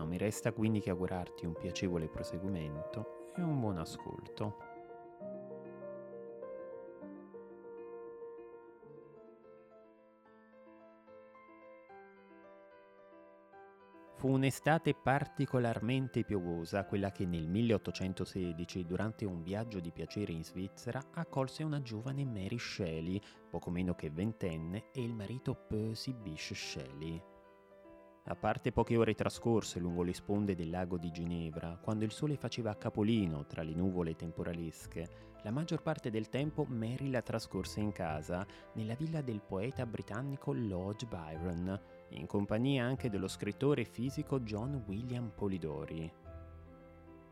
non mi resta quindi che augurarti un piacevole proseguimento e un buon ascolto. Fu un'estate particolarmente piovosa quella che nel 1816, durante un viaggio di piacere in Svizzera, accolse una giovane Mary Shelley, poco meno che ventenne, e il marito Percy Bysshe Shelley. A parte poche ore trascorse lungo le sponde del lago di Ginevra, quando il sole faceva capolino tra le nuvole temporalesche, la maggior parte del tempo Mary la trascorse in casa, nella villa del poeta britannico Lodge Byron, in compagnia anche dello scrittore fisico John William Polidori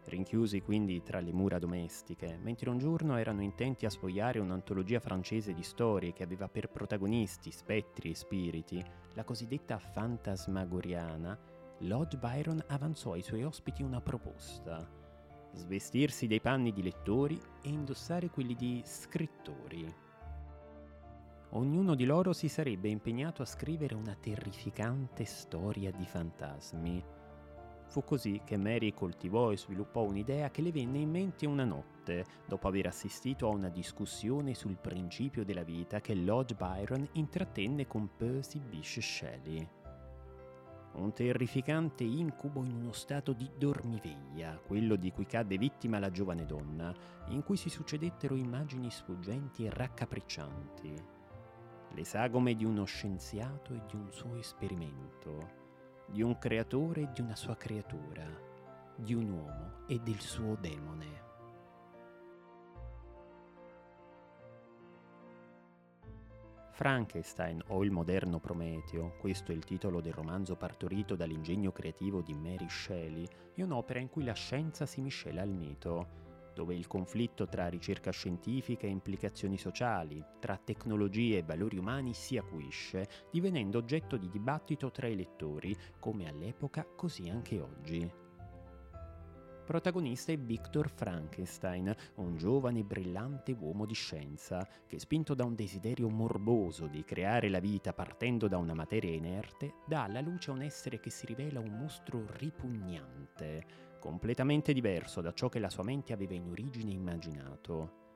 rinchiusi quindi tra le mura domestiche, mentre un giorno erano intenti a sfogliare un'antologia francese di storie che aveva per protagonisti spettri e spiriti, la cosiddetta fantasmagoriana, Lodge Byron avanzò ai suoi ospiti una proposta. Svestirsi dei panni di lettori e indossare quelli di scrittori. Ognuno di loro si sarebbe impegnato a scrivere una terrificante storia di fantasmi, Fu così che Mary coltivò e sviluppò un'idea che le venne in mente una notte, dopo aver assistito a una discussione sul principio della vita che Lodge Byron intrattenne con Percy Bysshe Shelley. Un terrificante incubo in uno stato di dormiveglia, quello di cui cadde vittima la giovane donna, in cui si succedettero immagini sfuggenti e raccapriccianti. Le sagome di uno scienziato e di un suo esperimento di un creatore e di una sua creatura, di un uomo e del suo demone. Frankenstein o il moderno Prometeo, questo è il titolo del romanzo partorito dall'ingegno creativo di Mary Shelley, è un'opera in cui la scienza si miscela al mito, dove il conflitto tra ricerca scientifica e implicazioni sociali, tra tecnologie e valori umani si acuisce, divenendo oggetto di dibattito tra i lettori, come all'epoca così anche oggi. Protagonista è Victor Frankenstein, un giovane e brillante uomo di scienza che, spinto da un desiderio morboso di creare la vita partendo da una materia inerte, dà alla luce un essere che si rivela un mostro ripugnante, completamente diverso da ciò che la sua mente aveva in origine immaginato.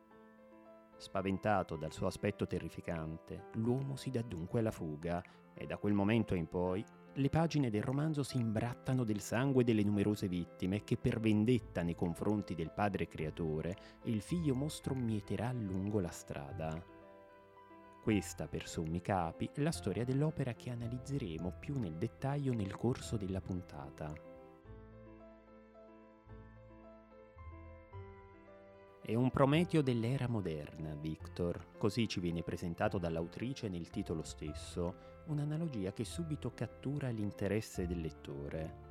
Spaventato dal suo aspetto terrificante, l'uomo si dà dunque alla fuga e da quel momento in poi le pagine del romanzo si imbrattano del sangue delle numerose vittime che per vendetta nei confronti del padre creatore il figlio mostro mieterà lungo la strada. Questa, per sommi capi, è la storia dell'opera che analizzeremo più nel dettaglio nel corso della puntata. È un Prometeo dell'era moderna, Victor, così ci viene presentato dall'autrice nel titolo stesso, un'analogia che subito cattura l'interesse del lettore.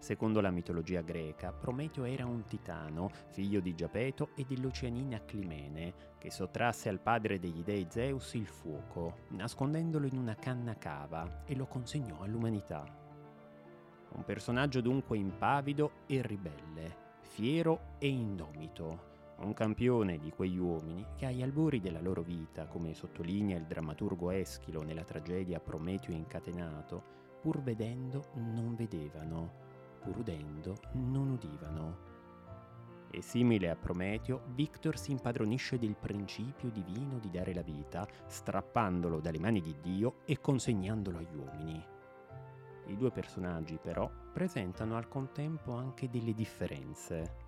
Secondo la mitologia greca, Prometeo era un titano, figlio di Giapeto e dell'oceanina Climene, che sottrasse al padre degli dei Zeus il fuoco, nascondendolo in una canna cava e lo consegnò all'umanità. Un personaggio dunque impavido e ribelle, fiero e indomito, un campione di quegli uomini che agli albori della loro vita, come sottolinea il drammaturgo Eschilo nella tragedia Prometeo incatenato, pur vedendo non vedevano, pur udendo non udivano. E simile a Prometeo, Victor si impadronisce del principio divino di dare la vita, strappandolo dalle mani di Dio e consegnandolo agli uomini. I due personaggi però presentano al contempo anche delle differenze.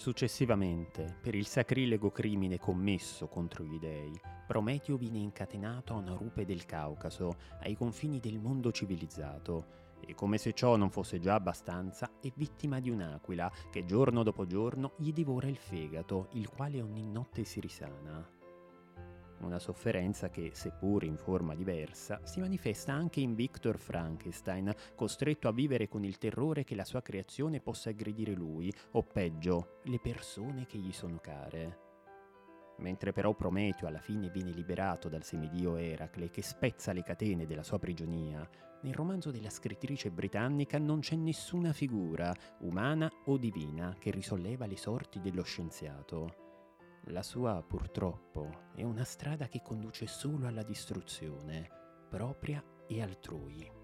Successivamente, per il sacrilego crimine commesso contro gli dei, Prometeo viene incatenato a una rupe del Caucaso, ai confini del mondo civilizzato, e come se ciò non fosse già abbastanza, è vittima di un'aquila che giorno dopo giorno gli divora il fegato, il quale ogni notte si risana. Una sofferenza che, seppur in forma diversa, si manifesta anche in Victor Frankenstein, costretto a vivere con il terrore che la sua creazione possa aggredire lui, o peggio, le persone che gli sono care. Mentre però Prometeo alla fine viene liberato dal semidio Eracle che spezza le catene della sua prigionia, nel romanzo della scrittrice britannica non c'è nessuna figura, umana o divina, che risolleva le sorti dello scienziato. La sua, purtroppo, è una strada che conduce solo alla distruzione, propria e altrui.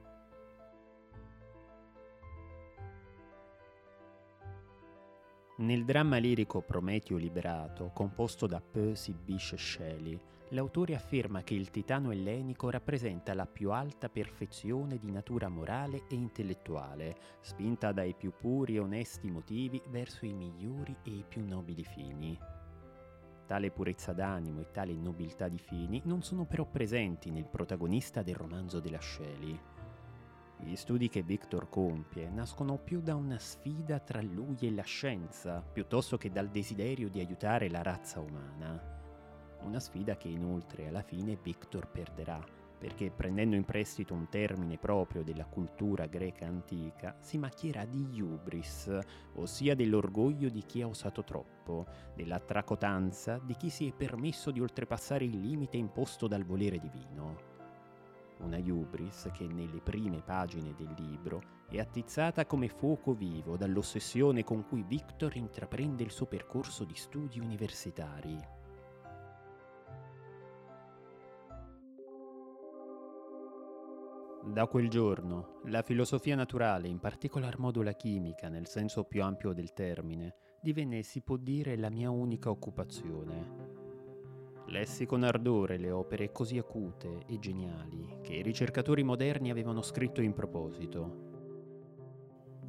Nel dramma lirico Prometeo liberato, composto da Percy Bysshe Shelley, l'autore afferma che il titano ellenico rappresenta la più alta perfezione di natura morale e intellettuale, spinta dai più puri e onesti motivi verso i migliori e i più nobili fini. Tale purezza d'animo e tale nobiltà di fini non sono però presenti nel protagonista del romanzo della Shelley. Gli studi che Victor compie nascono più da una sfida tra lui e la scienza, piuttosto che dal desiderio di aiutare la razza umana. Una sfida che inoltre alla fine Victor perderà, perché prendendo in prestito un termine proprio della cultura greca antica, si macchierà di hubris, ossia dell'orgoglio di chi ha osato troppo, della tracotanza di chi si è permesso di oltrepassare il limite imposto dal volere divino una hubris che nelle prime pagine del libro è attizzata come fuoco vivo dall'ossessione con cui Victor intraprende il suo percorso di studi universitari. Da quel giorno, la filosofia naturale, in particolar modo la chimica, nel senso più ampio del termine, divenne, si può dire, la mia unica occupazione. Lessi con ardore le opere così acute e geniali che i ricercatori moderni avevano scritto in proposito.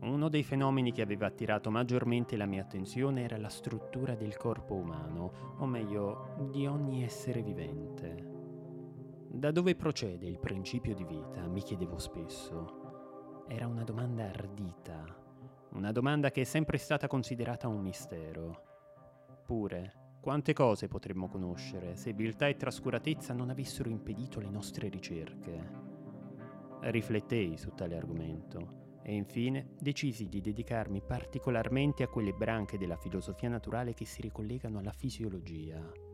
Uno dei fenomeni che aveva attirato maggiormente la mia attenzione era la struttura del corpo umano, o meglio, di ogni essere vivente. Da dove procede il principio di vita? mi chiedevo spesso. Era una domanda ardita, una domanda che è sempre stata considerata un mistero. Pure, quante cose potremmo conoscere se viltà e trascuratezza non avessero impedito le nostre ricerche? Riflettei su tale argomento e infine decisi di dedicarmi particolarmente a quelle branche della filosofia naturale che si ricollegano alla fisiologia.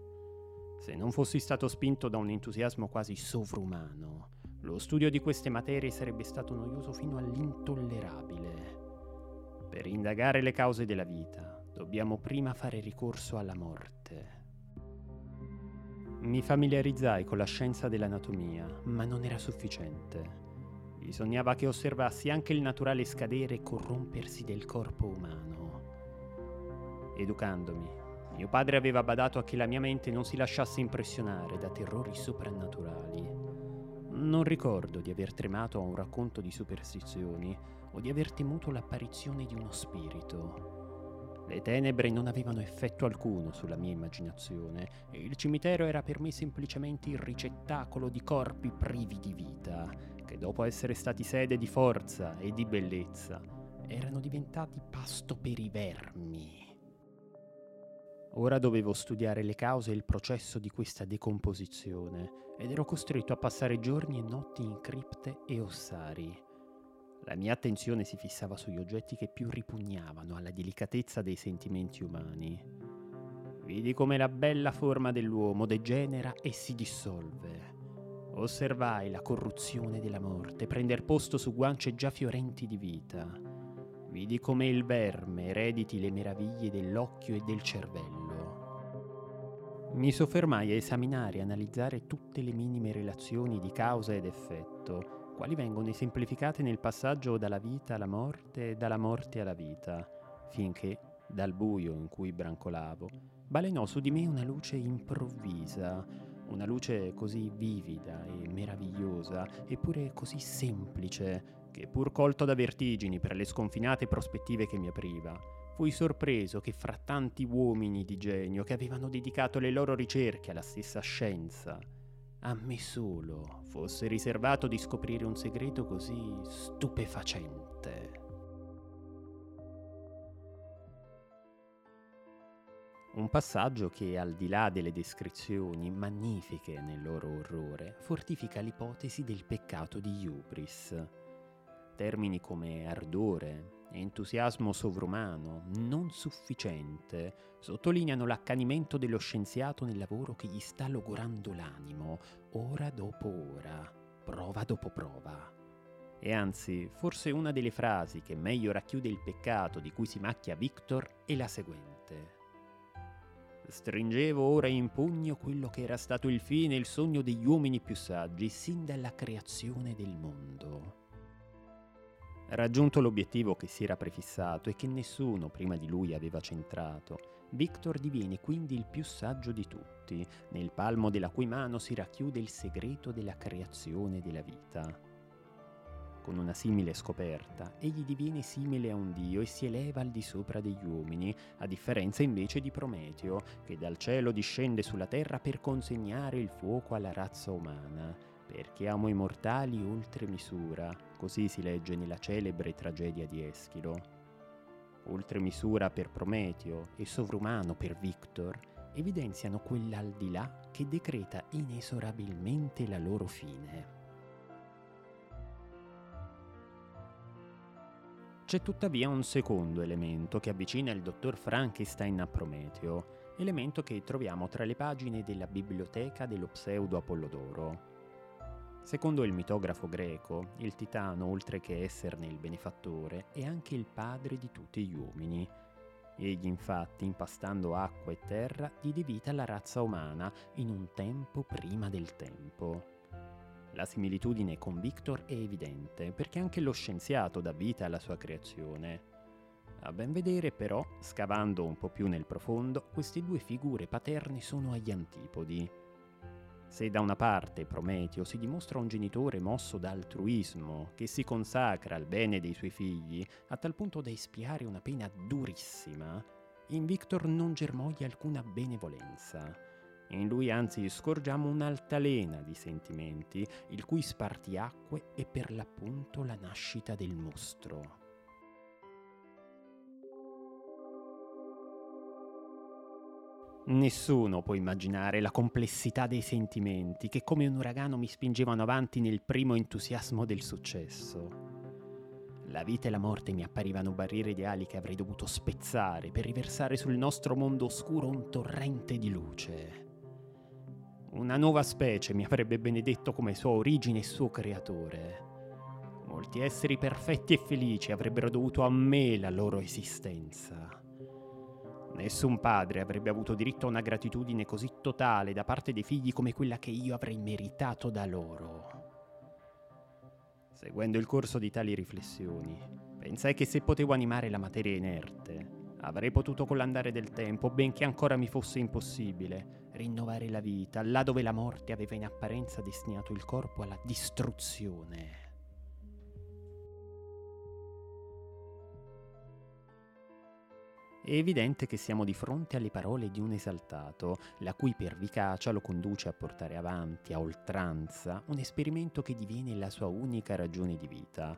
Se non fossi stato spinto da un entusiasmo quasi sovrumano, lo studio di queste materie sarebbe stato noioso fino all'intollerabile. Per indagare le cause della vita, dobbiamo prima fare ricorso alla morte. Mi familiarizzai con la scienza dell'anatomia, ma non era sufficiente. Bisognava che osservassi anche il naturale scadere e corrompersi del corpo umano. Educandomi, mio padre aveva badato a che la mia mente non si lasciasse impressionare da terrori soprannaturali. Non ricordo di aver tremato a un racconto di superstizioni o di aver temuto l'apparizione di uno spirito. Le tenebre non avevano effetto alcuno sulla mia immaginazione e il cimitero era per me semplicemente il ricettacolo di corpi privi di vita, che dopo essere stati sede di forza e di bellezza, erano diventati pasto per i vermi. Ora dovevo studiare le cause e il processo di questa decomposizione ed ero costretto a passare giorni e notti in cripte e ossari la mia attenzione si fissava sugli oggetti che più ripugnavano alla delicatezza dei sentimenti umani. Vidi come la bella forma dell'uomo degenera e si dissolve. Osservai la corruzione della morte prender posto su guance già fiorenti di vita. Vidi come il verme erediti le meraviglie dell'occhio e del cervello. Mi soffermai a esaminare e analizzare tutte le minime relazioni di causa ed effetto quali vengono esemplificate nel passaggio dalla vita alla morte e dalla morte alla vita, finché, dal buio in cui brancolavo, balenò su di me una luce improvvisa, una luce così vivida e meravigliosa, eppure così semplice, che pur colto da vertigini per le sconfinate prospettive che mi apriva, fui sorpreso che fra tanti uomini di genio che avevano dedicato le loro ricerche alla stessa scienza, a me solo fosse riservato di scoprire un segreto così stupefacente. Un passaggio che, al di là delle descrizioni magnifiche nel loro orrore, fortifica l'ipotesi del peccato di Iubris. Termini come ardore, entusiasmo sovrumano, non sufficiente, sottolineano l'accanimento dello scienziato nel lavoro che gli sta logorando l'animo, ora dopo ora, prova dopo prova. E anzi, forse una delle frasi che meglio racchiude il peccato di cui si macchia Victor è la seguente. Stringevo ora in pugno quello che era stato il fine e il sogno degli uomini più saggi sin dalla creazione del mondo. Raggiunto l'obiettivo che si era prefissato e che nessuno prima di lui aveva centrato, Victor diviene quindi il più saggio di tutti, nel palmo della cui mano si racchiude il segreto della creazione della vita. Con una simile scoperta, egli diviene simile a un dio e si eleva al di sopra degli uomini, a differenza invece di Prometeo, che dal cielo discende sulla terra per consegnare il fuoco alla razza umana, perché amo i mortali oltre misura, così si legge nella celebre tragedia di Eschilo. Oltre misura per Prometeo e sovrumano per Victor evidenziano quell'aldilà che decreta inesorabilmente la loro fine. C'è tuttavia un secondo elemento che avvicina il dottor Frankenstein a Prometeo, elemento che troviamo tra le pagine della biblioteca dello pseudo Apollodoro. Secondo il mitografo greco, il titano, oltre che esserne il benefattore, è anche il padre di tutti gli uomini. Egli infatti, impastando acqua e terra, diede vita alla razza umana in un tempo prima del tempo. La similitudine con Victor è evidente, perché anche lo scienziato dà vita alla sua creazione. A ben vedere, però, scavando un po' più nel profondo, queste due figure paterne sono agli antipodi. Se da una parte Prometeo si dimostra un genitore mosso da altruismo, che si consacra al bene dei suoi figli, a tal punto da espiare una pena durissima, in Victor non germoglia alcuna benevolenza in lui anzi scorgiamo un'altalena di sentimenti, il cui spartiacque è per l'appunto la nascita del mostro. Nessuno può immaginare la complessità dei sentimenti che come un uragano mi spingevano avanti nel primo entusiasmo del successo. La vita e la morte mi apparivano barriere ideali che avrei dovuto spezzare per riversare sul nostro mondo oscuro un torrente di luce. Una nuova specie mi avrebbe benedetto come sua origine e suo creatore. Molti esseri perfetti e felici avrebbero dovuto a me la loro esistenza. Nessun padre avrebbe avuto diritto a una gratitudine così totale da parte dei figli come quella che io avrei meritato da loro. Seguendo il corso di tali riflessioni, pensai che se potevo animare la materia inerte, avrei potuto con l'andare del tempo, benché ancora mi fosse impossibile, rinnovare la vita, là dove la morte aveva in apparenza destinato il corpo alla distruzione. È evidente che siamo di fronte alle parole di un esaltato, la cui pervicacia lo conduce a portare avanti a oltranza un esperimento che diviene la sua unica ragione di vita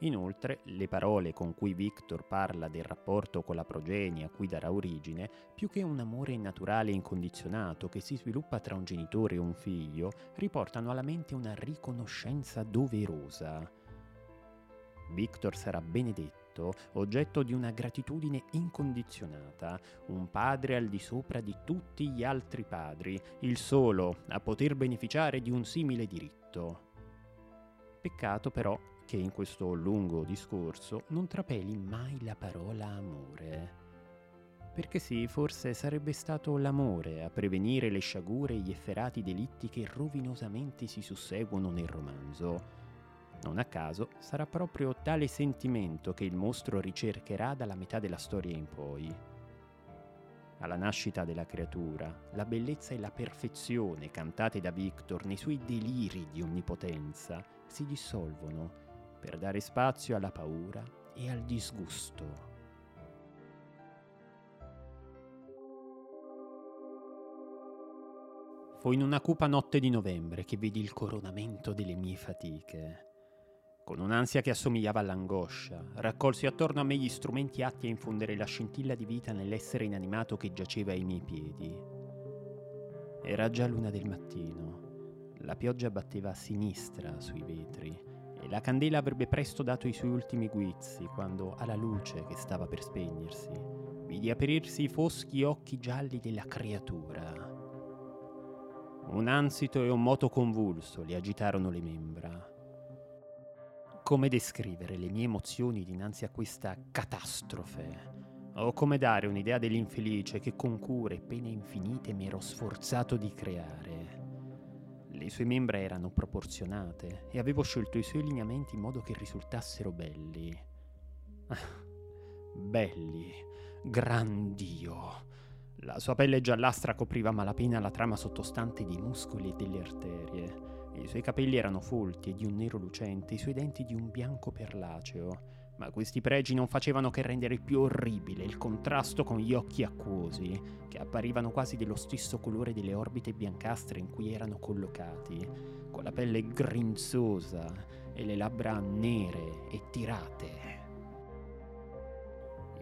Inoltre, le parole con cui Victor parla del rapporto con la progenie a cui darà origine, più che un amore naturale e incondizionato che si sviluppa tra un genitore e un figlio, riportano alla mente una riconoscenza doverosa. Victor sarà benedetto, oggetto di una gratitudine incondizionata, un padre al di sopra di tutti gli altri padri, il solo a poter beneficiare di un simile diritto. Peccato però che in questo lungo discorso non trapeli mai la parola amore. Perché sì, forse sarebbe stato l'amore a prevenire le sciagure e gli efferati delitti che rovinosamente si susseguono nel romanzo. Non a caso sarà proprio tale sentimento che il mostro ricercherà dalla metà della storia in poi. Alla nascita della creatura, la bellezza e la perfezione cantate da Victor nei suoi deliri di onnipotenza si dissolvono per dare spazio alla paura e al disgusto. Fu in una cupa notte di novembre che vidi il coronamento delle mie fatiche. Con un'ansia che assomigliava all'angoscia, raccolsi attorno a me gli strumenti atti a infondere la scintilla di vita nell'essere inanimato che giaceva ai miei piedi. Era già l'una del mattino. La pioggia batteva a sinistra sui vetri e la candela avrebbe presto dato i suoi ultimi guizzi quando, alla luce che stava per spegnersi, vidi aprirsi i foschi occhi gialli della creatura. Un ansito e un moto convulso le agitarono le membra. Come descrivere le mie emozioni dinanzi a questa catastrofe? O come dare un'idea dell'infelice che con cure e pene infinite mi ero sforzato di creare? Le sue membra erano proporzionate e avevo scelto i suoi lineamenti in modo che risultassero belli. belli, grandio. La sua pelle giallastra copriva malapena la trama sottostante dei muscoli e delle arterie. I suoi capelli erano folti e di un nero lucente, i suoi denti di un bianco perlaceo, ma questi pregi non facevano che rendere più orribile il contrasto con gli occhi acquosi, che apparivano quasi dello stesso colore delle orbite biancastre in cui erano collocati, con la pelle grinzosa e le labbra nere e tirate.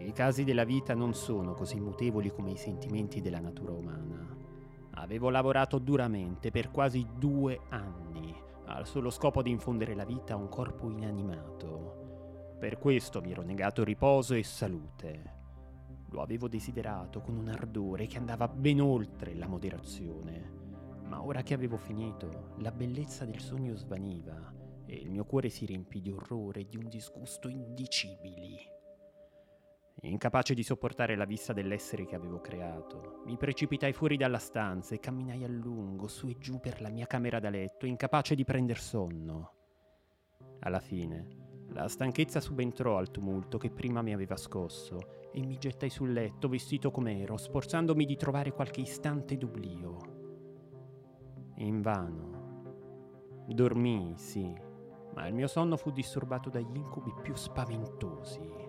I casi della vita non sono così mutevoli come i sentimenti della natura umana. Avevo lavorato duramente per quasi due anni al solo scopo di infondere la vita a un corpo inanimato. Per questo mi ero negato riposo e salute. Lo avevo desiderato con un ardore che andava ben oltre la moderazione. Ma ora che avevo finito, la bellezza del sogno svaniva e il mio cuore si riempì di orrore e di un disgusto indicibili. Incapace di sopportare la vista dell'essere che avevo creato, mi precipitai fuori dalla stanza e camminai a lungo su e giù per la mia camera da letto, incapace di prender sonno. Alla fine, la stanchezza subentrò al tumulto che prima mi aveva scosso e mi gettai sul letto vestito com'ero, sforzandomi di trovare qualche istante d'oblio. Invano. Dormii, sì, ma il mio sonno fu disturbato dagli incubi più spaventosi.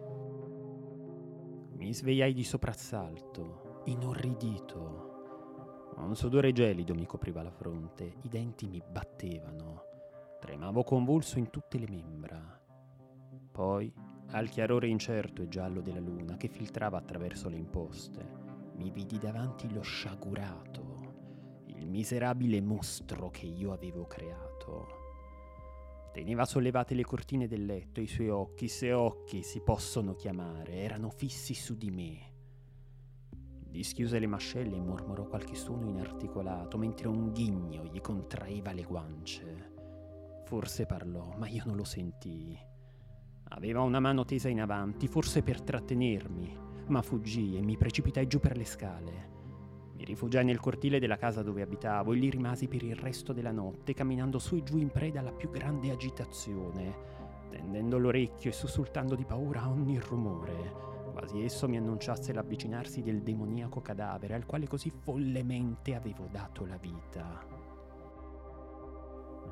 Mi svegliai di soprassalto, inorridito. Un sudore gelido mi copriva la fronte, i denti mi battevano. Tremavo convulso in tutte le membra. Poi, al chiarore incerto e giallo della luna che filtrava attraverso le imposte, mi vidi davanti lo sciagurato, il miserabile mostro che io avevo creato. Teneva sollevate le cortine del letto e i suoi occhi, se occhi si possono chiamare, erano fissi su di me. Dischiuse le mascelle e mormorò qualche suono inarticolato mentre un ghigno gli contraeva le guance. Forse parlò, ma io non lo sentii. Aveva una mano tesa in avanti, forse per trattenermi, ma fuggì e mi precipitai giù per le scale. Mi rifugiai nel cortile della casa dove abitavo e lì rimasi per il resto della notte, camminando su e giù in preda alla più grande agitazione, tendendo l'orecchio e sussultando di paura a ogni rumore, quasi esso mi annunciasse l'avvicinarsi del demoniaco cadavere al quale così follemente avevo dato la vita.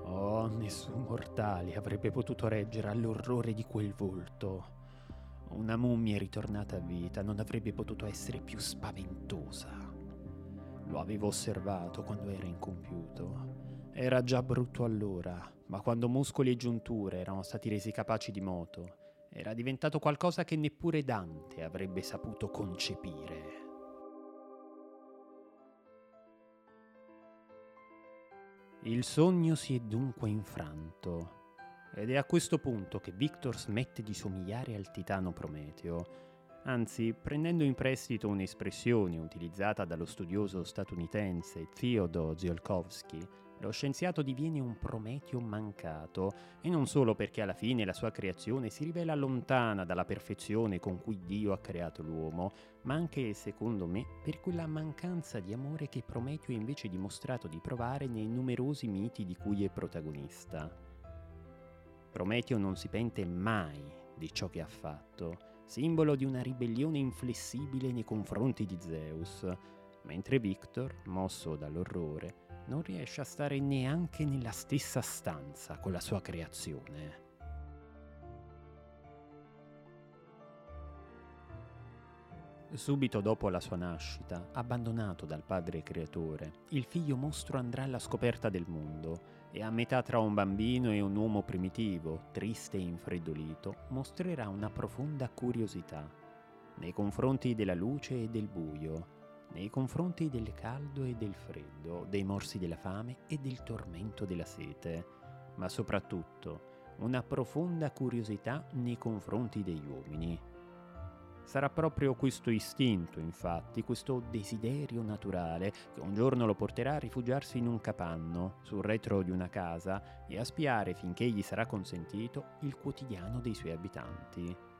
Oh, nessun mortale avrebbe potuto reggere all'orrore di quel volto. Una mummia ritornata a vita non avrebbe potuto essere più spaventosa. Lo avevo osservato quando era incompiuto. Era già brutto allora, ma quando muscoli e giunture erano stati resi capaci di moto, era diventato qualcosa che neppure Dante avrebbe saputo concepire. Il sogno si è dunque infranto, ed è a questo punto che Victor smette di somigliare al titano Prometeo Anzi, prendendo in prestito un'espressione utilizzata dallo studioso statunitense Theodore Ziolkowski, lo scienziato diviene un Prometeo mancato, e non solo perché alla fine la sua creazione si rivela lontana dalla perfezione con cui Dio ha creato l'uomo, ma anche, secondo me, per quella mancanza di amore che Prometeo ha invece dimostrato di provare nei numerosi miti di cui è protagonista. Prometeo non si pente mai di ciò che ha fatto, simbolo di una ribellione inflessibile nei confronti di Zeus, mentre Victor, mosso dall'orrore, non riesce a stare neanche nella stessa stanza con la sua creazione. Subito dopo la sua nascita, abbandonato dal padre creatore, il figlio mostro andrà alla scoperta del mondo e a metà tra un bambino e un uomo primitivo, triste e infreddolito, mostrerà una profonda curiosità nei confronti della luce e del buio, nei confronti del caldo e del freddo, dei morsi della fame e del tormento della sete, ma soprattutto una profonda curiosità nei confronti degli uomini. Sarà proprio questo istinto, infatti, questo desiderio naturale, che un giorno lo porterà a rifugiarsi in un capanno, sul retro di una casa, e a spiare finché gli sarà consentito il quotidiano dei suoi abitanti.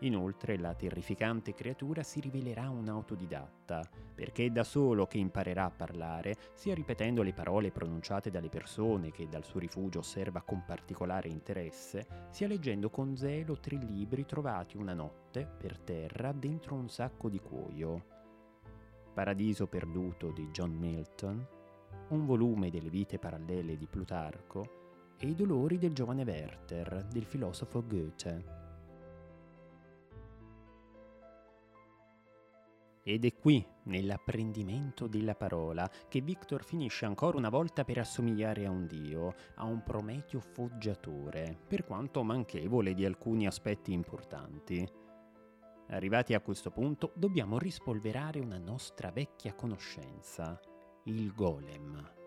Inoltre la terrificante creatura si rivelerà un autodidatta, perché è da solo che imparerà a parlare, sia ripetendo le parole pronunciate dalle persone che dal suo rifugio osserva con particolare interesse, sia leggendo con zelo tre libri trovati una notte per terra dentro un sacco di cuoio. Paradiso perduto di John Milton, un volume delle vite parallele di Plutarco e i dolori del giovane Werther del filosofo Goethe. Ed è qui, nell'apprendimento della parola, che Victor finisce ancora una volta per assomigliare a un dio, a un Prometeo foggiatore, per quanto manchevole di alcuni aspetti importanti. Arrivati a questo punto, dobbiamo rispolverare una nostra vecchia conoscenza, il golem.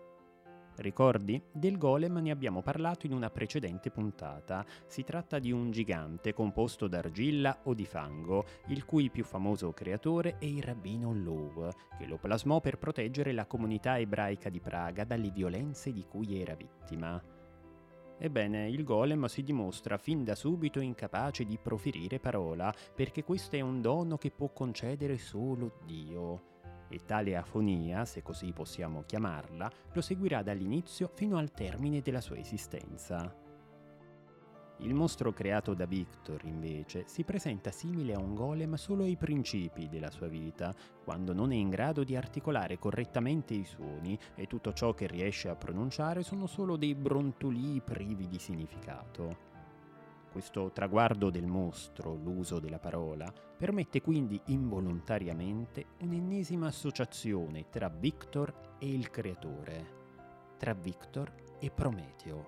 Ricordi? Del golem ne abbiamo parlato in una precedente puntata. Si tratta di un gigante composto d'argilla o di fango, il cui più famoso creatore è il rabbino Lowe, che lo plasmò per proteggere la comunità ebraica di Praga dalle violenze di cui era vittima. Ebbene, il golem si dimostra fin da subito incapace di proferire parola, perché questo è un dono che può concedere solo Dio e tale afonia, se così possiamo chiamarla, lo seguirà dall'inizio fino al termine della sua esistenza. Il mostro creato da Victor, invece, si presenta simile a un golem solo ai principi della sua vita, quando non è in grado di articolare correttamente i suoni e tutto ciò che riesce a pronunciare sono solo dei brontolii privi di significato. Questo traguardo del mostro, l'uso della parola, permette quindi involontariamente un'ennesima associazione tra Victor e il creatore, tra Victor e Prometeo.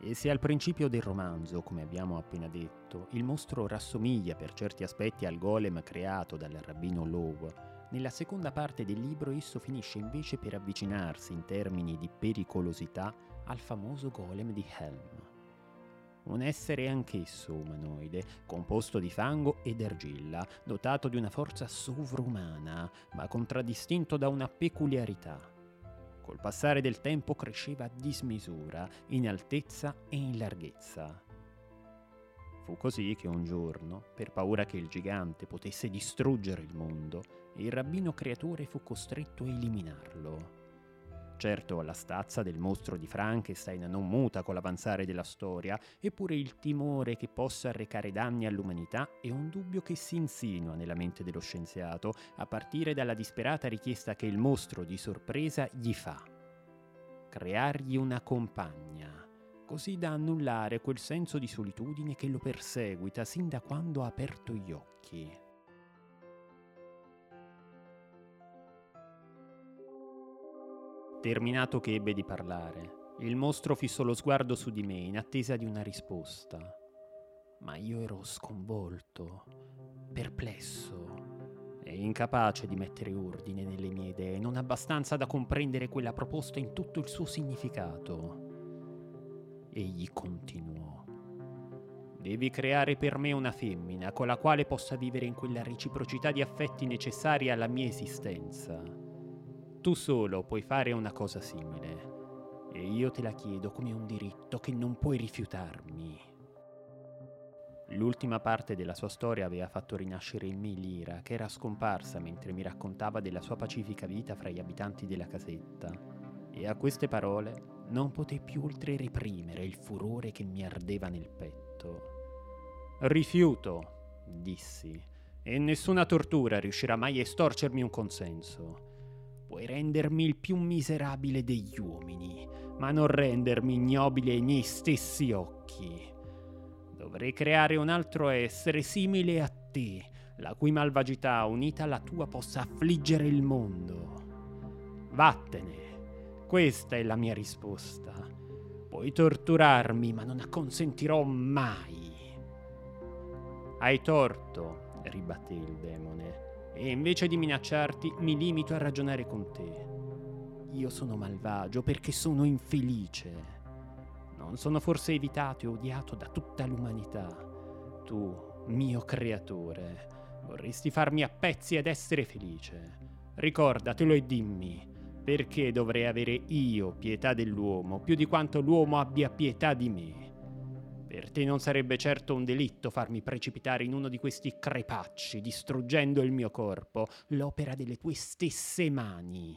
E se al principio del romanzo, come abbiamo appena detto, il mostro rassomiglia per certi aspetti al golem creato dal rabbino Lowe, nella seconda parte del libro esso finisce invece per avvicinarsi in termini di pericolosità al famoso golem di Helm. Un essere anch'esso umanoide, composto di fango ed argilla, dotato di una forza sovrumana, ma contraddistinto da una peculiarità. Col passare del tempo cresceva a dismisura, in altezza e in larghezza. Fu così che un giorno, per paura che il gigante potesse distruggere il mondo, il rabbino creatore fu costretto a eliminarlo. Certo, la stazza del mostro di Frankenstein non muta con l'avanzare della storia, eppure il timore che possa arrecare danni all'umanità è un dubbio che si insinua nella mente dello scienziato, a partire dalla disperata richiesta che il mostro di sorpresa gli fa. Creargli una compagna, così da annullare quel senso di solitudine che lo perseguita sin da quando ha aperto gli occhi. Terminato che ebbe di parlare, il mostro fissò lo sguardo su di me in attesa di una risposta. Ma io ero sconvolto, perplesso e incapace di mettere ordine nelle mie idee, non abbastanza da comprendere quella proposta in tutto il suo significato. Egli continuò. Devi creare per me una femmina con la quale possa vivere in quella reciprocità di affetti necessaria alla mia esistenza. Tu solo puoi fare una cosa simile e io te la chiedo come un diritto che non puoi rifiutarmi. L'ultima parte della sua storia aveva fatto rinascere in me l'ira, che era scomparsa mentre mi raccontava della sua pacifica vita fra gli abitanti della casetta. E a queste parole non potei più oltre reprimere il furore che mi ardeva nel petto. Rifiuto, dissi, e nessuna tortura riuscirà mai a estorcermi un consenso. Puoi rendermi il più miserabile degli uomini, ma non rendermi ignobile ai miei stessi occhi. Dovrei creare un altro essere simile a te, la cui malvagità unita alla tua possa affliggere il mondo. Vattene, questa è la mia risposta. Puoi torturarmi, ma non acconsentirò mai. Hai torto, ribatté il demone, e invece di minacciarti mi limito a ragionare con te. Io sono malvagio perché sono infelice. Non sono forse evitato e odiato da tutta l'umanità. Tu, mio creatore, vorresti farmi a pezzi ed essere felice. Ricordatelo e dimmi, perché dovrei avere io pietà dell'uomo più di quanto l'uomo abbia pietà di me? Per te non sarebbe certo un delitto farmi precipitare in uno di questi crepacci, distruggendo il mio corpo, l'opera delle tue stesse mani.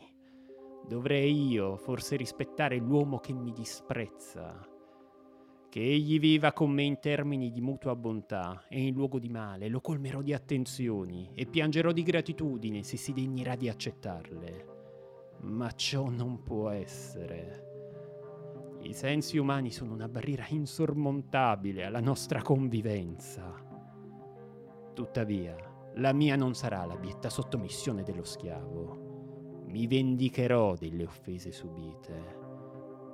Dovrei io forse rispettare l'uomo che mi disprezza. Che egli viva con me in termini di mutua bontà e in luogo di male lo colmerò di attenzioni e piangerò di gratitudine se si degnerà di accettarle. Ma ciò non può essere. I sensi umani sono una barriera insormontabile alla nostra convivenza. Tuttavia, la mia non sarà la bietta sottomissione dello schiavo. Mi vendicherò delle offese subite.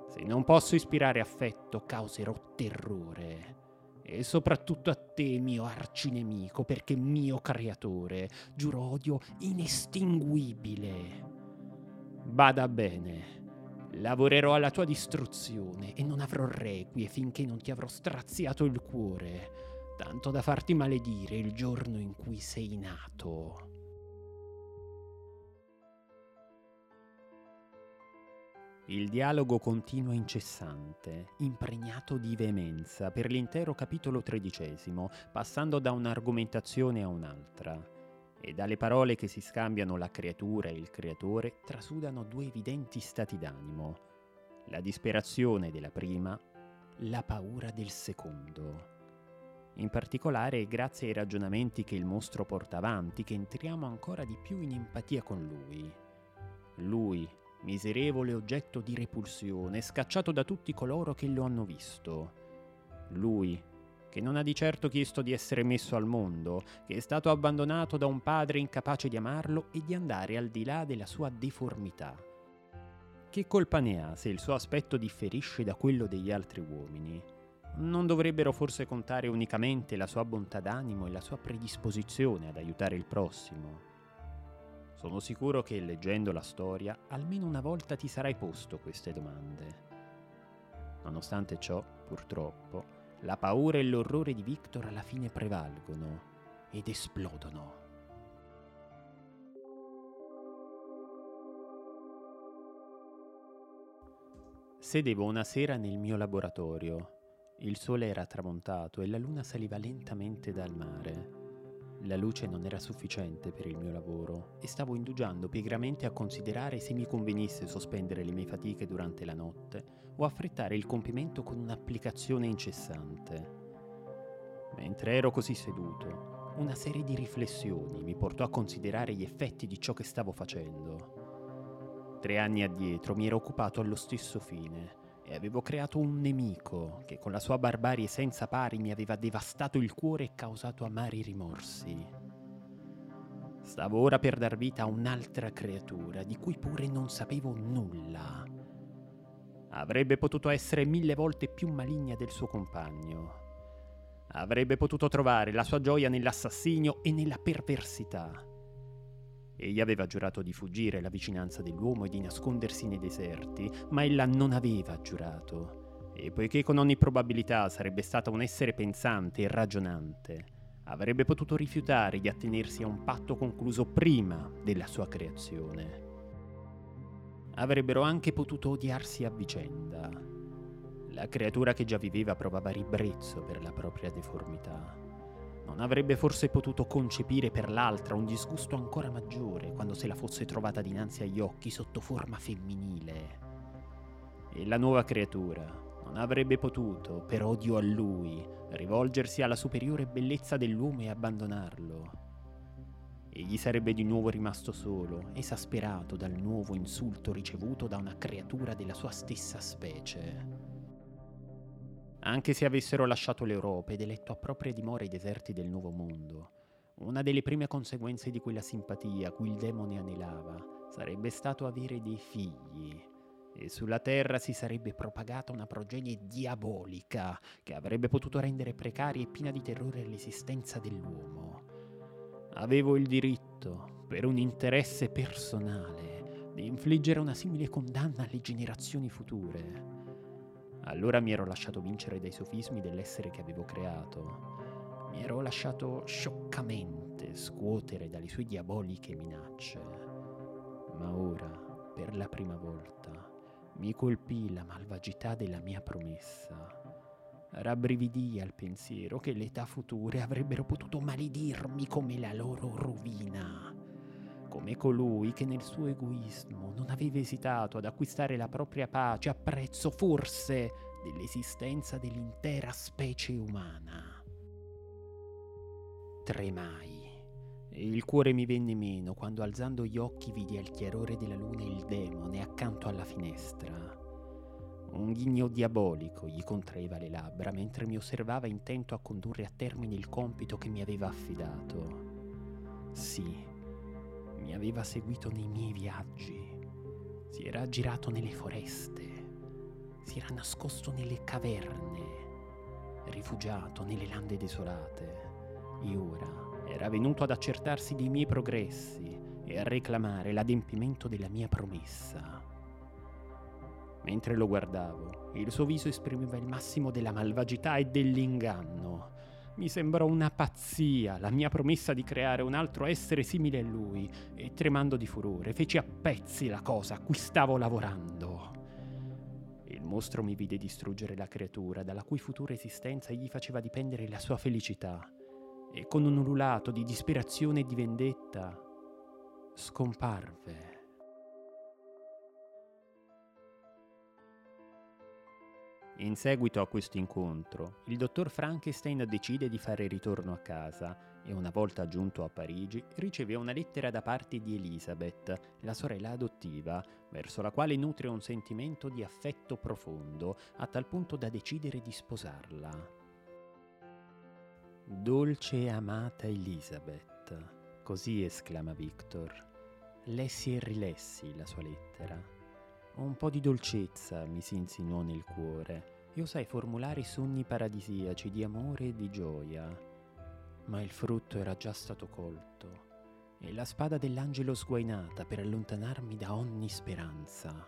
Se non posso ispirare affetto, causerò terrore. E soprattutto a te, mio arcinemico, perché mio creatore, giuro odio inestinguibile. Bada bene. Lavorerò alla tua distruzione e non avrò requie finché non ti avrò straziato il cuore, tanto da farti maledire il giorno in cui sei nato. Il dialogo continua incessante, impregnato di veemenza per l'intero capitolo tredicesimo, passando da un'argomentazione a un'altra e dalle parole che si scambiano la creatura e il creatore trasudano due evidenti stati d'animo, la disperazione della prima, la paura del secondo. In particolare è grazie ai ragionamenti che il mostro porta avanti che entriamo ancora di più in empatia con lui. Lui, miserevole oggetto di repulsione, scacciato da tutti coloro che lo hanno visto. Lui, che non ha di certo chiesto di essere messo al mondo, che è stato abbandonato da un padre incapace di amarlo e di andare al di là della sua deformità. Che colpa ne ha se il suo aspetto differisce da quello degli altri uomini? Non dovrebbero forse contare unicamente la sua bontà d'animo e la sua predisposizione ad aiutare il prossimo? Sono sicuro che leggendo la storia almeno una volta ti sarai posto queste domande. Nonostante ciò, purtroppo, la paura e l'orrore di Victor alla fine prevalgono ed esplodono. Sedevo una sera nel mio laboratorio. Il sole era tramontato e la luna saliva lentamente dal mare. La luce non era sufficiente per il mio lavoro e stavo indugiando pigramente a considerare se mi convenisse sospendere le mie fatiche durante la notte o affrettare il compimento con un'applicazione incessante. Mentre ero così seduto, una serie di riflessioni mi portò a considerare gli effetti di ciò che stavo facendo. Tre anni addietro mi ero occupato allo stesso fine e avevo creato un nemico che con la sua barbarie senza pari mi aveva devastato il cuore e causato amari rimorsi. Stavo ora per dar vita a un'altra creatura di cui pure non sapevo nulla Avrebbe potuto essere mille volte più maligna del suo compagno. Avrebbe potuto trovare la sua gioia nell'assassinio e nella perversità. Egli aveva giurato di fuggire alla vicinanza dell'uomo e di nascondersi nei deserti, ma ella non aveva giurato. E poiché con ogni probabilità sarebbe stata un essere pensante e ragionante, avrebbe potuto rifiutare di attenersi a un patto concluso prima della sua creazione avrebbero anche potuto odiarsi a vicenda. La creatura che già viveva provava ribrezzo per la propria deformità. Non avrebbe forse potuto concepire per l'altra un disgusto ancora maggiore quando se la fosse trovata dinanzi agli occhi sotto forma femminile. E la nuova creatura non avrebbe potuto, per odio a lui, rivolgersi alla superiore bellezza dell'uomo e abbandonarlo Egli sarebbe di nuovo rimasto solo, esasperato dal nuovo insulto ricevuto da una creatura della sua stessa specie. Anche se avessero lasciato l'Europa ed eletto a proprie dimore i deserti del Nuovo Mondo, Una delle prime conseguenze di quella simpatia cui il demone anelava sarebbe stato avere dei figli e sulla terra si sarebbe propagata una progenie diabolica che avrebbe potuto rendere precaria e piena di terrore l'esistenza dell'uomo. Avevo il diritto, per un interesse personale, di infliggere una simile condanna alle generazioni future. Allora mi ero lasciato vincere dai sofismi dell'essere che avevo creato. Mi ero lasciato scioccamente scuotere dalle sue diaboliche minacce. Ma ora, per la prima volta, mi colpì la malvagità della mia promessa. Rabbrividii al pensiero che le età future avrebbero potuto maledirmi come la loro rovina, come colui che nel suo egoismo non aveva esitato ad acquistare la propria pace a prezzo forse dell'esistenza dell'intera specie umana. Tremai il cuore mi venne meno quando alzando gli occhi vidi al chiarore della luna il demone accanto alla finestra. Un ghigno diabolico gli contraeva le labbra mentre mi osservava intento a condurre a termine il compito che mi aveva affidato. Sì, mi aveva seguito nei miei viaggi, si era aggirato nelle foreste, si era nascosto nelle caverne, rifugiato nelle lande desolate e ora era venuto ad accertarsi dei miei progressi e a reclamare l'adempimento della mia promessa. Mentre lo guardavo, il suo viso esprimeva il massimo della malvagità e dell'inganno. Mi sembrò una pazzia la mia promessa di creare un altro essere simile a lui e tremando di furore feci a pezzi la cosa a cui stavo lavorando. Il mostro mi vide distruggere la creatura dalla cui futura esistenza gli faceva dipendere la sua felicità e con un ululato di disperazione e di vendetta scomparve. In seguito a questo incontro, il dottor Frankenstein decide di fare ritorno a casa e una volta giunto a Parigi riceve una lettera da parte di Elizabeth, la sorella adottiva, verso la quale nutre un sentimento di affetto profondo, a tal punto da decidere di sposarla. Dolce e amata Elizabeth, così esclama Victor. Lessi e rilessi la sua lettera. Un po' di dolcezza mi si insinuò nel cuore e osai formulare sogni paradisiaci di amore e di gioia. Ma il frutto era già stato colto e la spada dell'angelo sguainata per allontanarmi da ogni speranza.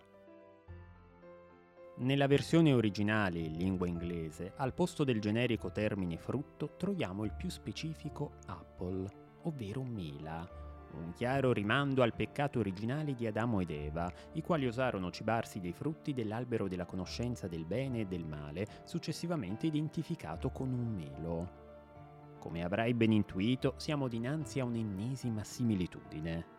Nella versione originale in lingua inglese, al posto del generico termine frutto, troviamo il più specifico apple, ovvero mela, un chiaro rimando al peccato originale di Adamo ed Eva, i quali osarono cibarsi dei frutti dell'albero della conoscenza del bene e del male, successivamente identificato con un melo. Come avrai ben intuito, siamo dinanzi a un'ennesima similitudine.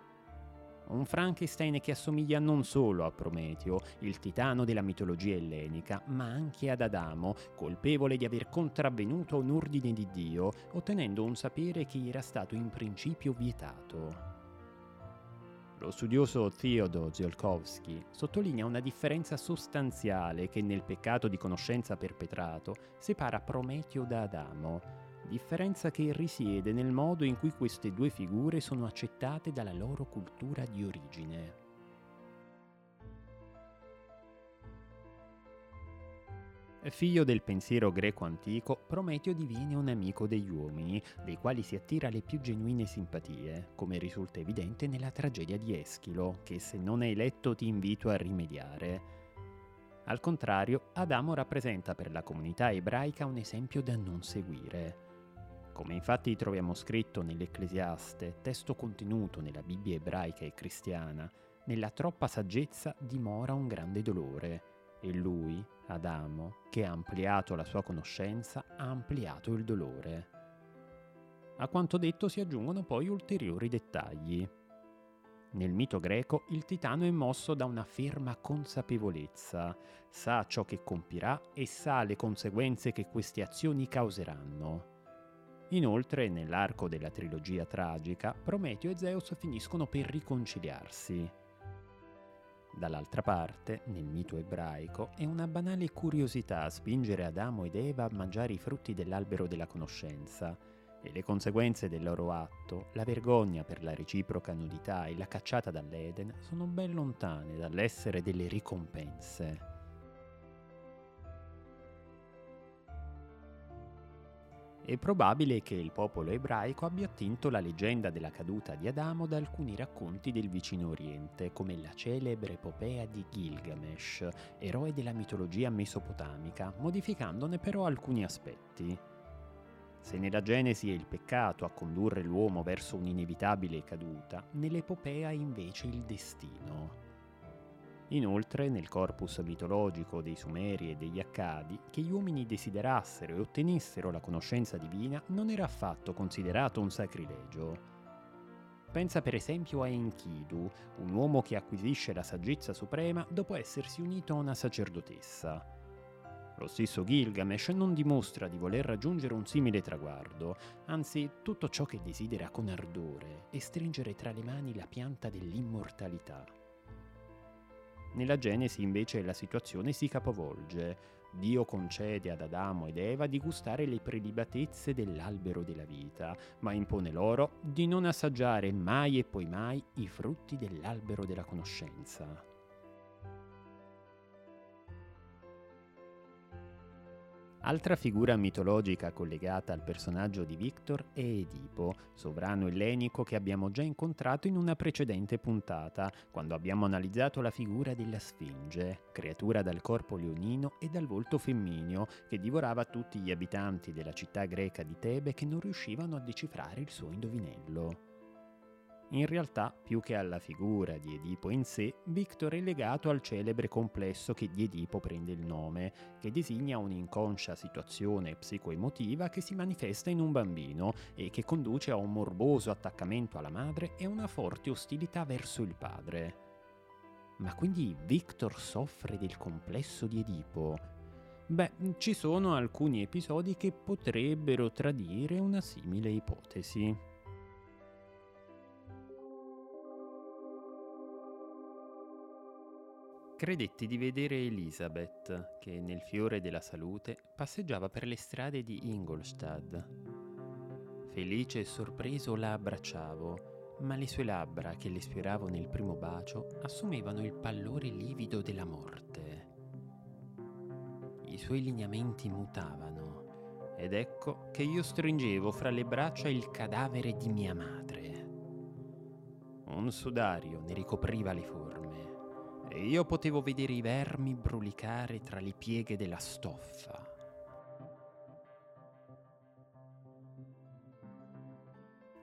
Un Frankenstein che assomiglia non solo a Prometeo, il titano della mitologia ellenica, ma anche ad Adamo, colpevole di aver contravvenuto un ordine di Dio, ottenendo un sapere che era stato in principio vietato. Lo studioso Theodor Ziolkowski sottolinea una differenza sostanziale che nel peccato di conoscenza perpetrato separa Prometeo da Adamo, differenza che risiede nel modo in cui queste due figure sono accettate dalla loro cultura di origine. Figlio del pensiero greco antico, Prometeo diviene un amico degli uomini, dei quali si attira le più genuine simpatie, come risulta evidente nella tragedia di Eschilo, che se non hai letto ti invito a rimediare. Al contrario, Adamo rappresenta per la comunità ebraica un esempio da non seguire. Come infatti troviamo scritto nell'Ecclesiaste, testo contenuto nella Bibbia ebraica e cristiana, nella troppa saggezza dimora un grande dolore, e lui, Adamo, che ha ampliato la sua conoscenza, ha ampliato il dolore. A quanto detto si aggiungono poi ulteriori dettagli. Nel mito greco il titano è mosso da una ferma consapevolezza, sa ciò che compirà e sa le conseguenze che queste azioni causeranno. Inoltre, nell'arco della trilogia tragica, Prometeo e Zeus finiscono per riconciliarsi. Dall'altra parte, nel mito ebraico, è una banale curiosità spingere Adamo ed Eva a mangiare i frutti dell'albero della conoscenza, e le conseguenze del loro atto, la vergogna per la reciproca nudità e la cacciata dall'Eden sono ben lontane dall'essere delle ricompense. È probabile che il popolo ebraico abbia attinto la leggenda della caduta di Adamo da alcuni racconti del vicino Oriente, come la celebre epopea di Gilgamesh, eroe della mitologia mesopotamica, modificandone però alcuni aspetti. Se nella Genesi è il peccato a condurre l'uomo verso un'inevitabile caduta, nell'epopea è invece il destino. Inoltre, nel corpus mitologico dei Sumeri e degli Accadi, che gli uomini desiderassero e ottenessero la conoscenza divina non era affatto considerato un sacrilegio. Pensa per esempio a Enkidu, un uomo che acquisisce la saggezza suprema dopo essersi unito a una sacerdotessa. Lo stesso Gilgamesh non dimostra di voler raggiungere un simile traguardo, anzi tutto ciò che desidera con ardore è stringere tra le mani la pianta dell'immortalità. Nella Genesi invece la situazione si capovolge. Dio concede ad Adamo ed Eva di gustare le prelibatezze dell'albero della vita, ma impone loro di non assaggiare mai e poi mai i frutti dell'albero della conoscenza. Altra figura mitologica collegata al personaggio di Victor è Edipo, sovrano ellenico che abbiamo già incontrato in una precedente puntata, quando abbiamo analizzato la figura della Sfinge, creatura dal corpo leonino e dal volto femmineo, che divorava tutti gli abitanti della città greca di Tebe che non riuscivano a decifrare il suo indovinello. In realtà, più che alla figura di Edipo in sé, Victor è legato al celebre complesso che di Edipo prende il nome, che designa un'inconscia situazione psicoemotiva che si manifesta in un bambino e che conduce a un morboso attaccamento alla madre e una forte ostilità verso il padre. Ma quindi Victor soffre del complesso di Edipo? Beh, ci sono alcuni episodi che potrebbero tradire una simile ipotesi. Credetti di vedere Elizabeth, che nel fiore della salute passeggiava per le strade di Ingolstadt. Felice e sorpreso la abbracciavo, ma le sue labbra, che le sfioravo nel primo bacio, assumevano il pallore livido della morte. I suoi lineamenti mutavano, ed ecco che io stringevo fra le braccia il cadavere di mia madre. Un sudario ne ricopriva le forme e io potevo vedere i vermi brulicare tra le pieghe della stoffa.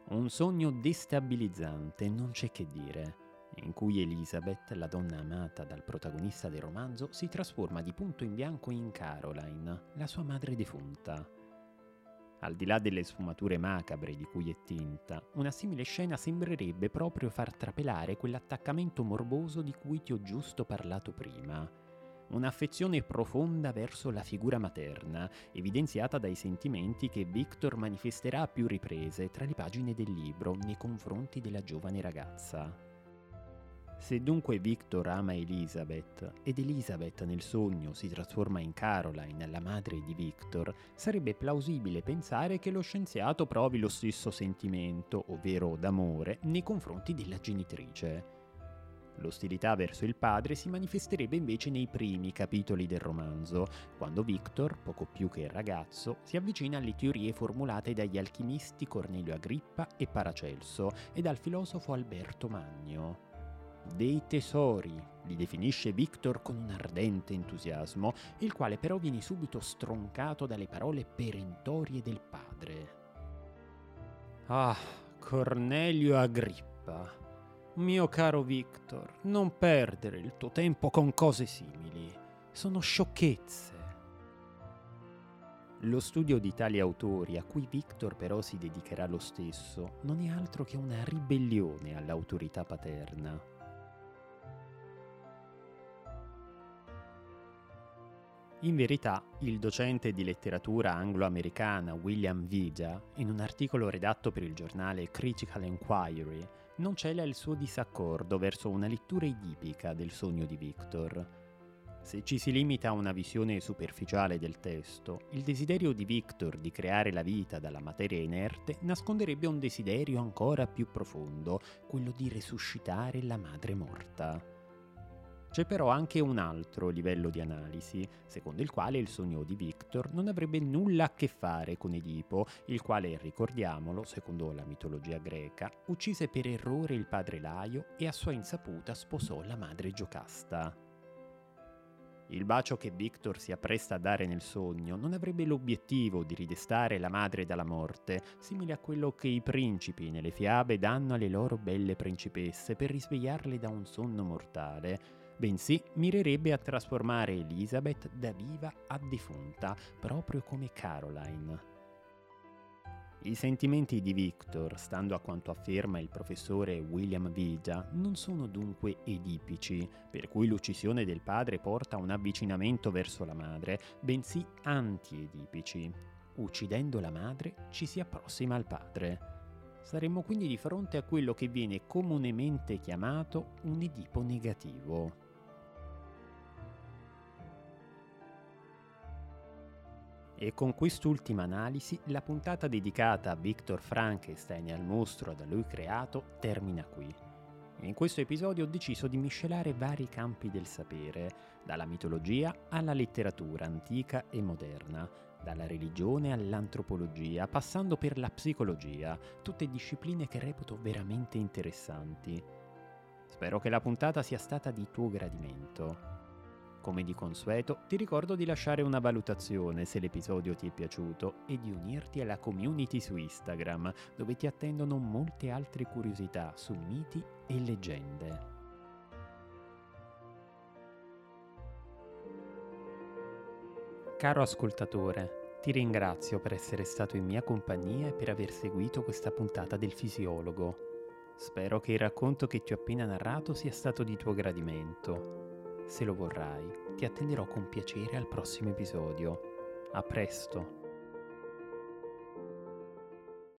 Un sogno destabilizzante, non c'è che dire, in cui Elizabeth, la donna amata dal protagonista del romanzo, si trasforma di punto in bianco in Caroline, la sua madre defunta. Al di là delle sfumature macabre di cui è tinta, una simile scena sembrerebbe proprio far trapelare quell'attaccamento morboso di cui ti ho giusto parlato prima. Un'affezione profonda verso la figura materna, evidenziata dai sentimenti che Victor manifesterà a più riprese tra le pagine del libro nei confronti della giovane ragazza. Se dunque Victor ama Elizabeth ed Elizabeth nel sogno si trasforma in Caroline, la madre di Victor, sarebbe plausibile pensare che lo scienziato provi lo stesso sentimento, ovvero d'amore, nei confronti della genitrice. L'ostilità verso il padre si manifesterebbe invece nei primi capitoli del romanzo, quando Victor, poco più che ragazzo, si avvicina alle teorie formulate dagli alchimisti Cornelio Agrippa e Paracelso e dal filosofo Alberto Magno dei tesori, li definisce Victor con un ardente entusiasmo, il quale però viene subito stroncato dalle parole perentorie del padre. Ah, Cornelio Agrippa, mio caro Victor, non perdere il tuo tempo con cose simili. Sono sciocchezze. Lo studio di tali autori, a cui Victor però si dedicherà lo stesso, non è altro che una ribellione all'autorità paterna. In verità, il docente di letteratura anglo-americana William Viga, in un articolo redatto per il giornale Critical Enquiry, non cela il suo disaccordo verso una lettura edipica del sogno di Victor. Se ci si limita a una visione superficiale del testo, il desiderio di Victor di creare la vita dalla materia inerte nasconderebbe un desiderio ancora più profondo, quello di resuscitare la madre morta. C'è però anche un altro livello di analisi, secondo il quale il sogno di Victor non avrebbe nulla a che fare con Edipo, il quale, ricordiamolo, secondo la mitologia greca, uccise per errore il padre Laio e a sua insaputa sposò la madre Giocasta. Il bacio che Victor si appresta a dare nel sogno non avrebbe l'obiettivo di ridestare la madre dalla morte, simile a quello che i principi nelle fiabe danno alle loro belle principesse per risvegliarle da un sonno mortale, bensì mirerebbe a trasformare Elizabeth da viva a defunta, proprio come Caroline. I sentimenti di Victor, stando a quanto afferma il professore William Vida, non sono dunque edipici, per cui l'uccisione del padre porta a un avvicinamento verso la madre, bensì anti-edipici. Uccidendo la madre ci si approssima al padre. Saremmo quindi di fronte a quello che viene comunemente chiamato un Edipo negativo. E con quest'ultima analisi, la puntata dedicata a Victor Frankenstein e al mostro da lui creato termina qui. In questo episodio ho deciso di miscelare vari campi del sapere, dalla mitologia alla letteratura antica e moderna, dalla religione all'antropologia, passando per la psicologia, tutte discipline che reputo veramente interessanti. Spero che la puntata sia stata di tuo gradimento. Come di consueto, ti ricordo di lasciare una valutazione se l'episodio ti è piaciuto e di unirti alla community su Instagram, dove ti attendono molte altre curiosità su miti e leggende. Caro ascoltatore, ti ringrazio per essere stato in mia compagnia e per aver seguito questa puntata del fisiologo. Spero che il racconto che ti ho appena narrato sia stato di tuo gradimento se lo vorrai, ti attenderò con piacere al prossimo episodio. A presto!